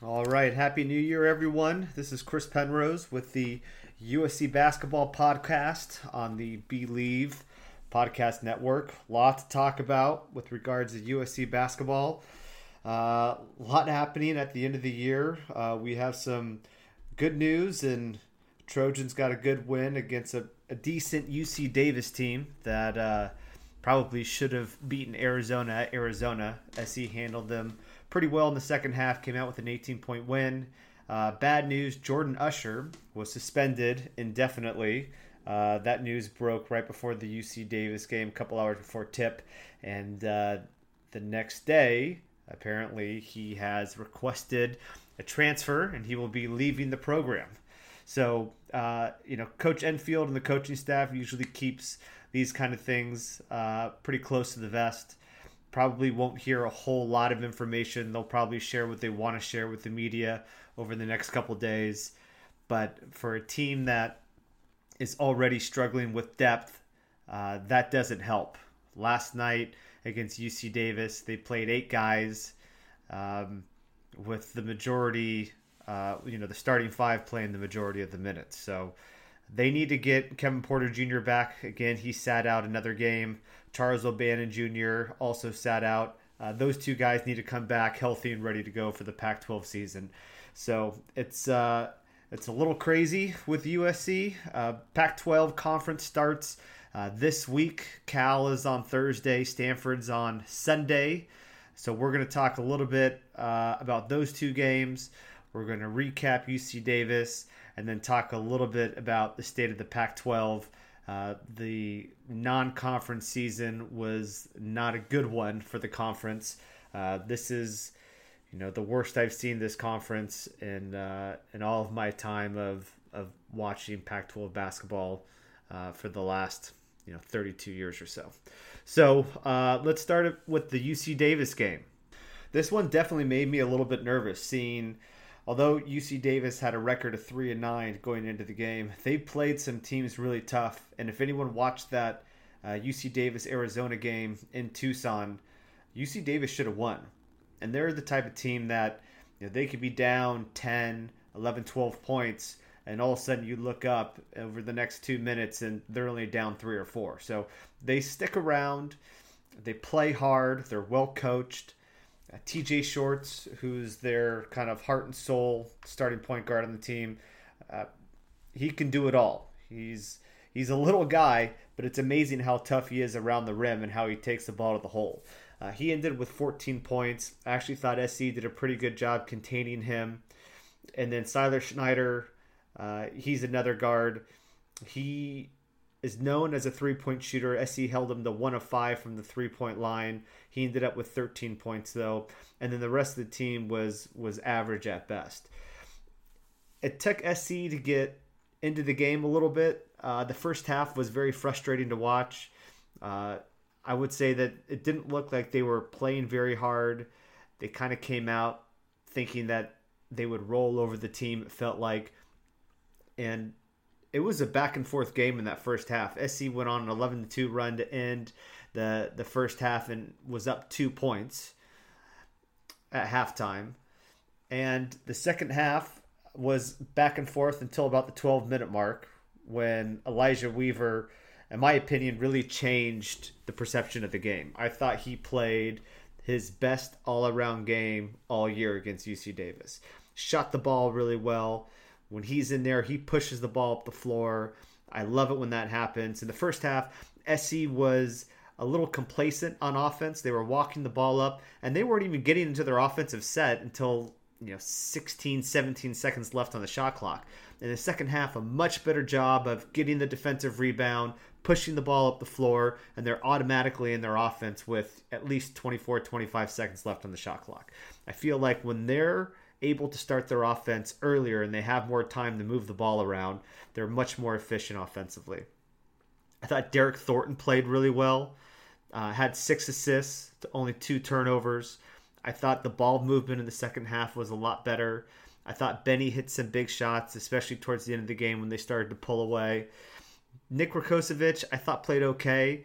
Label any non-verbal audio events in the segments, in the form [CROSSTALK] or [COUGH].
All right, happy New Year, everyone. This is Chris Penrose with the USC Basketball Podcast on the Bleav Podcast Network. A lot to talk about with regards to USC basketball. Uh, a lot happening at the end of the year. Uh, we have some good news, and Trojans got a good win against a, a decent UC Davis team that uh, probably should have beaten Arizona at Arizona. SC handled them pretty well in the second half, came out with an 18 point win. Uh, bad news Jordan Usher was suspended indefinitely. Uh, that news broke right before the UC Davis game, a couple hours before tip. And uh, the next day, apparently, he has requested a transfer and he will be leaving the program. So, uh, you know, Coach Enfield and the coaching staff usually keeps these kind of things uh, pretty close to the vest probably won't hear a whole lot of information. They'll probably share what they want to share with the media over the next couple days. But for a team that is already struggling with depth, uh, that doesn't help. Last night against UC Davis, they played eight guys, um, with the majority, uh, you know, the starting five playing the majority of the minutes. So they need to get Kevin Porter Jr. back. Again, he sat out another game. Charles O'Bannon Jr. also sat out. Uh, those two guys need to come back healthy and ready to go for the Pac-12 season. So it's uh, it's a little crazy with USC. Uh, Pac-12 conference starts uh, this week. Cal is on Thursday. Stanford's on Sunday. So we're going to talk a little bit uh, about those two games. We're going to recap UC Davis and then talk a little bit about the state of the Pac 12. Uh, the non conference season was not a good one for the conference. Uh, this is, you know, the worst I've seen this conference in uh, in all of my time of of watching Pac-12 basketball uh, for the last you know 32 years or so. So uh, let's start with the UC Davis game. This one definitely made me a little bit nervous seeing although UC Davis had a record of three and nine going into the game, they played some teams really tough. And if anyone watched that uh, UC Davis Arizona game in Tucson, UC Davis should have won. And they're the type of team that you know, they could be down 10, 11, 12 points, and all of a sudden you look up over the next two minutes and they're only down three or four. So they stick around, they play hard, they're well coached. Uh, TJ Shorts, who's their kind of heart and soul starting point guard on the team, uh, he can do it all. He's he's a little guy, but it's amazing how tough he is around the rim and how he takes the ball to the hole. Uh, he ended with 14 points. I actually thought SC did a pretty good job containing him. And then Siler Schneider, uh, he's another guard. He is known as a three point shooter. SC held him to one of five from the three point line. He ended up with 13 points though, and then the rest of the team was was average at best. It took SC to get into the game a little bit. Uh, the first half was very frustrating to watch. Uh, I would say that it didn't look like they were playing very hard. They kind of came out thinking that they would roll over the team. It felt like, and it was a back and forth game in that first half. SC went on an 11 to 2 run to end the the first half and was up 2 points at halftime. And the second half was back and forth until about the 12 minute mark when Elijah Weaver in my opinion really changed the perception of the game. I thought he played his best all-around game all year against UC Davis. Shot the ball really well when he's in there, he pushes the ball up the floor. I love it when that happens. In the first half, SC was a little complacent on offense. They were walking the ball up, and they weren't even getting into their offensive set until you know 16 17 seconds left on the shot clock in the second half a much better job of getting the defensive rebound pushing the ball up the floor and they're automatically in their offense with at least 24 25 seconds left on the shot clock i feel like when they're able to start their offense earlier and they have more time to move the ball around, they're much more efficient offensively. I thought Derryck Thornton played really well. Uh, had six assists to only two turnovers. I thought the ball movement in the second half was a lot better. I thought Bennie hit some big shots, especially towards the end of the game when they started to pull away. Nick Rakocevic, I thought played okay.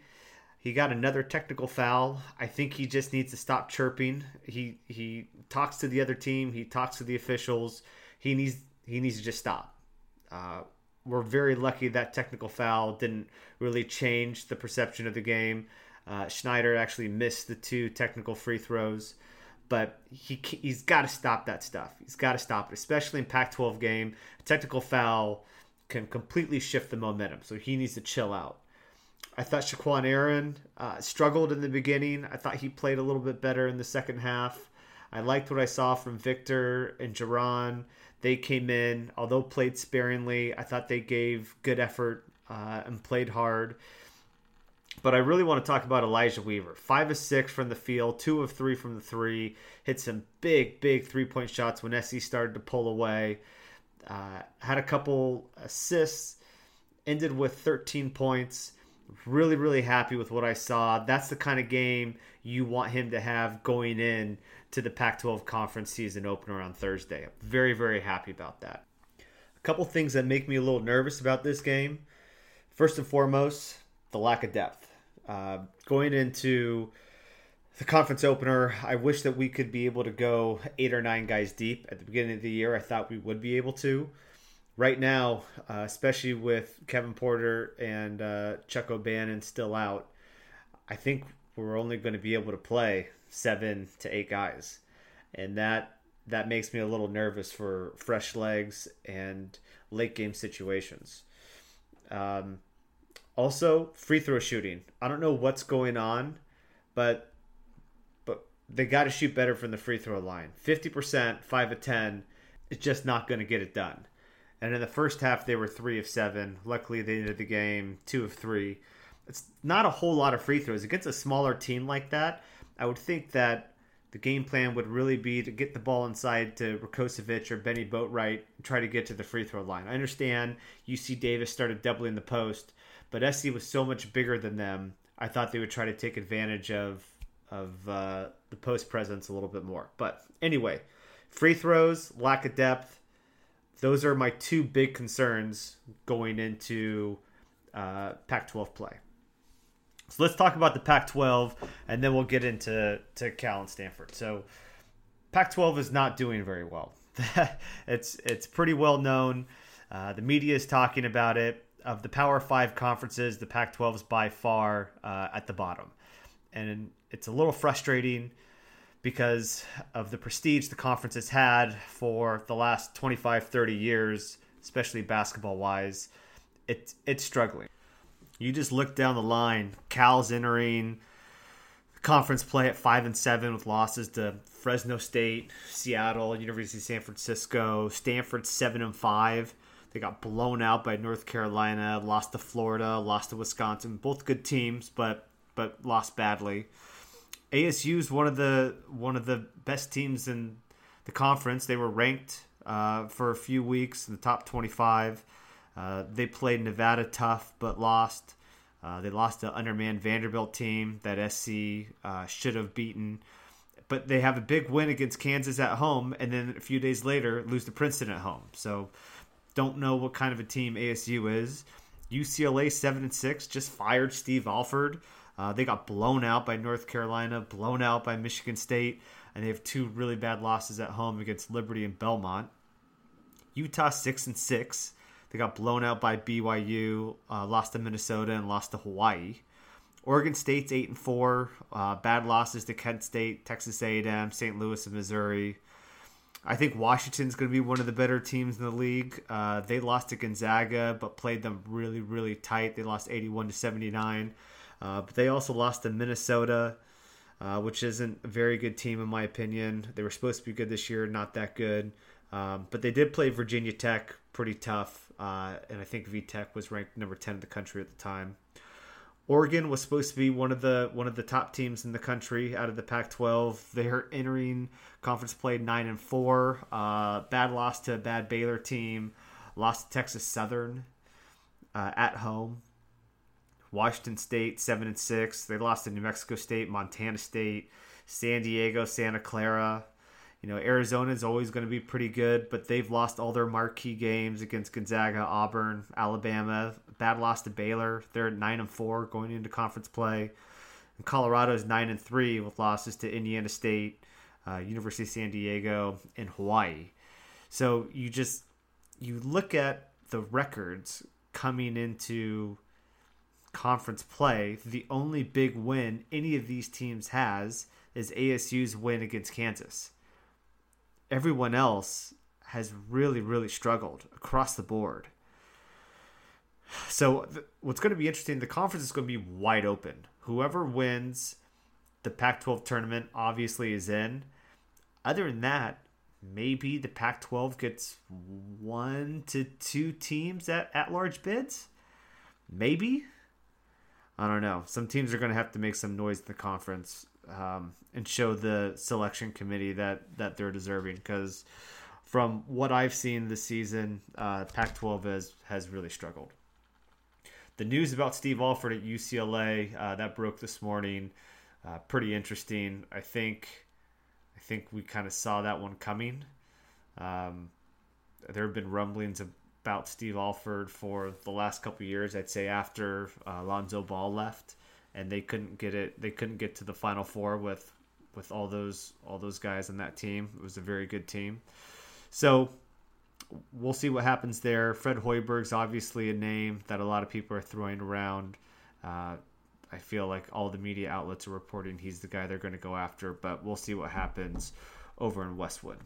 He got another technical foul. I think he just needs to stop chirping. He he talks to the other team. He talks to the officials. He needs he needs to just stop. Uh, we're very lucky that technical foul didn't really change the perception of the game. Uh, Schneider actually missed the two technical free throws, but he he's got to stop that stuff. He's got to stop it, especially in Pac-12 game. A technical foul can completely shift the momentum, so he needs to chill out. I thought Shaquan Aaron uh, struggled in the beginning. I thought he played a little bit better in the second half. I liked what I saw from Victor and Jaron. They came in, although played sparingly. I thought they gave good effort uh, and played hard. But I really want to talk about Elijah Weaver. Five of six from the field, two of three from the three. Hit some big, big three point shots when SC started to pull away. Uh, had a couple assists, ended with 13 points. Really, really happy with what I saw. That's the kind of game you want him to have going in to the Pac 12 conference season opener on Thursday. I'm Very, very happy about that. A couple things that make me a little nervous about this game. First and foremost, the lack of depth. Uh, going into the conference opener, I wish that we could be able to go eight or nine guys deep at the beginning of the year. I thought we would be able to right now, uh, especially with Kevin Porter and uh, Chuck O'Bannon still out, I think we're only going to be able to play seven to eight guys, and that that makes me a little nervous for fresh legs and late game situations. Um, also, free throw shooting. I don't know what's going on, but but they got to shoot better from the free throw line. Fifty percent, five of ten, is just not going to get it done. And in the first half, they were three of seven. Luckily, they ended the game two of three. It's not a whole lot of free throws against a smaller team like that. I would think that the game plan would really be to get the ball inside to Rakocevic or Bennie Boatwright and try to get to the free throw line. I understand UC Davis started doubling the post, but SC was so much bigger than them. I thought they would try to take advantage of of uh, the post presence a little bit more. But anyway, free throws, lack of depth those are my two big concerns going into uh, Pac-12 play. So let's talk about the Pac-12, and then we'll get into to Cal and Stanford. So Pac-12 is not doing very well. [LAUGHS] it's it's pretty well known. Uh, the media is talking about it. Of the Power Five conferences, the Pac-12 is by far uh, at the bottom, and it's a little frustrating because of the prestige the conference has had for the last 25, 30 years, especially basketball wise. It, it's struggling. You just look down the line. Cal's entering conference play at five and seven with losses to Fresno State, Seattle, University of San Francisco, Stanford seven and five. They got blown out by North Carolina, lost to Florida, lost to Wisconsin. Both good teams, but but lost badly. ASU is one of the one of the best teams in the conference. They were ranked uh, for a few weeks in the top 25. Uh, they played Nevada tough but lost. Uh, they lost to undermanned Vanderbilt team that SC uh, should have beaten. But they have a big win against Kansas at home, and then a few days later lose to Princeton at home. So don't know what kind of a team ASU is. UCLA seven and six just fired Steve Alford. Uh, they got blown out by North Carolina, blown out by Michigan State, and they have two really bad losses at home against Liberty and Belmont. Utah six and six. They got blown out by BYU, uh, lost to Minnesota, and lost to Hawaii. Oregon State's eight and four. Uh, bad losses to Kent State, Texas A&M, St. Louis, and Missouri. I think Washington's going to be one of the better teams in the league. Uh, they lost to Gonzaga, but played them really, really tight. They lost 81 to 79. Uh, but they also lost to Minnesota, uh, which isn't a very good team in my opinion. They were supposed to be good this year, not that good. Um, but they did play Virginia Tech pretty tough, uh, and I think V Tech was ranked number ten in the country at the time. Oregon was supposed to be one of the one of the top teams in the country out of the Pac-12. They are entering conference play nine and four. Uh, bad loss to a bad Baylor team. Lost to Texas Southern uh, at home. Washington State seven and six. They lost to New Mexico State, Montana State, San Diego, Santa Clara. You know, Arizona is always going to be pretty good, but they've lost all their marquee games against Gonzaga, Auburn, Alabama. Bad loss to Baylor. They're nine and four going into conference play. And Colorado's nine and three with losses to Indiana State, uh, University of San Diego, and Hawaii. So you just you look at the records coming into conference play. The only big win any of these teams has is ASU's win against Kansas. Everyone else has really, really struggled across the board. So, th- what's going to be interesting, the conference is going to be wide open. Whoever wins the Pac 12 tournament obviously is in. Other than that, maybe the Pac 12 gets one to two teams at, at large bids. Maybe. I don't know. Some teams are going to have to make some noise in the conference um, and show the selection committee that, that they're deserving because from what I've seen this season, uh, Pac 12 has, has really struggled. The news about Steve Alford at UCLA uh, that broke this morning, uh, pretty interesting. I think I think we kind of saw that one coming. Um, there have been rumblings about Steve Alford for the last couple years. I'd say after uh, Lonzo Ball left, and they couldn't get it. They couldn't get to the Final Four with with all those all those guys on that team. It was a very good team. So we'll see what happens there. Fred Hoiberg's obviously a name that a lot of people are throwing around. Uh, I feel like all the media outlets are reporting he's the guy they're going to go after, but we'll see what happens over in Westwood.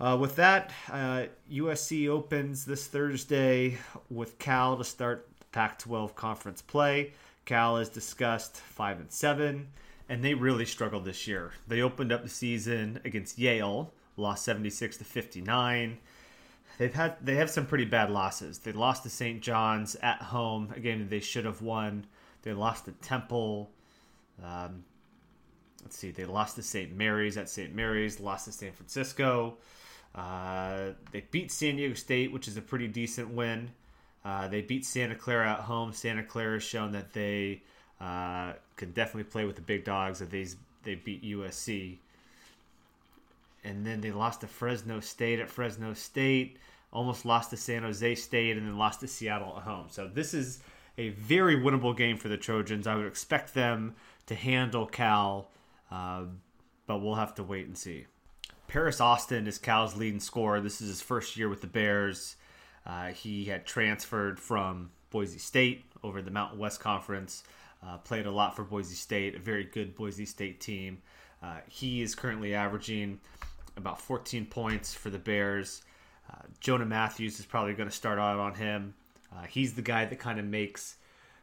Uh, with that, uh, USC opens this Thursday with Cal to start the Pac-12 conference play. Cal is discussed five and seven, and they really struggled this year. They opened up the season against Yale, lost 76 to 59. They've had they have some pretty bad losses. They lost to St. John's at home, a game that they should have won. They lost to Temple. Um, let's see, they lost to St. Mary's at St. Mary's, lost to San Francisco. Uh, they beat San Diego State, which is a pretty decent win. Uh, they beat Santa Clara at home. Santa Clara has shown that they uh, can definitely play with the big dogs. That they they beat USC and then they lost to Fresno State at Fresno State, almost lost to San Jose State, and then lost to Seattle at home. So this is a very winnable game for the Trojans. I would expect them to handle Cal, uh, but we'll have to wait and see. Paris Austin is Cal's leading scorer. This is his first year with the Bears. Uh, he had transferred from Boise State over the Mountain West Conference. Uh, played a lot for Boise State, a very good Boise State team. Uh, he is currently averaging about 14 points for the Bears. Uh, Jonah Matthews is probably going to start out on him. Uh, he's the guy that kind of makes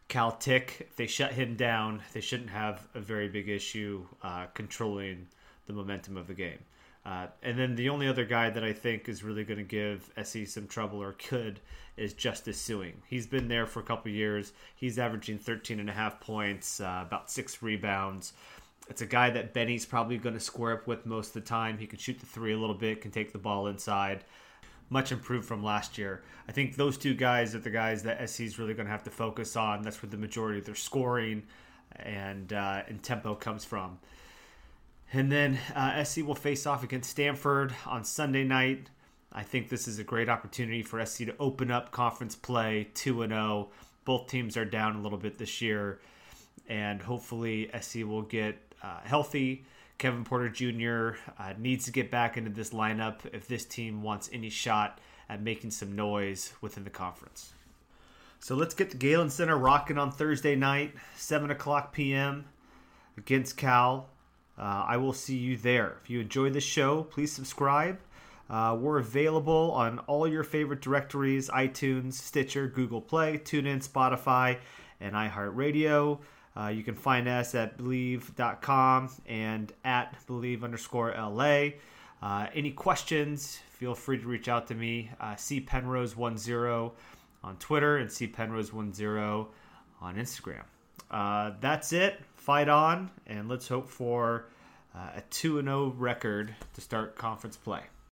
Cal tick. If they shut him down, they shouldn't have a very big issue uh, controlling the momentum of the game. Uh, and then the only other guy that I think is really going to give SE some trouble or could is Justice Sueing. He's been there for a couple years. He's averaging 13 and a half points, uh, about six rebounds. It's a guy that Bennie's probably going to square up with most of the time. He can shoot the three a little bit, can take the ball inside. Much improved from last year. I think those two guys are the guys that SC is really going to have to focus on. That's where the majority of their scoring and uh, and tempo comes from. And then uh, SC will face off against Stanford on Sunday night. I think this is a great opportunity for SC to open up conference play 2 0. Both teams are down a little bit this year, and hopefully SC will get uh, healthy. Kevin Porter Jr. Uh, needs to get back into this lineup if this team wants any shot at making some noise within the conference. So let's get the Galen Center rocking on Thursday night, 7 o'clock p.m. against Cal. Uh, I will see you there. If you enjoy this show, please subscribe. Uh, we're available on all your favorite directories iTunes, Stitcher, Google Play, TuneIn, Spotify, and iHeartRadio. Uh, you can find us at bleav.com and at bleav underscore LA. Uh, any questions, feel free to reach out to me. Uh, C Penrose10 on Twitter and C Penrose10 on Instagram. Uh, that's it. Fight on, and let's hope for uh, a 2 0 record to start conference play.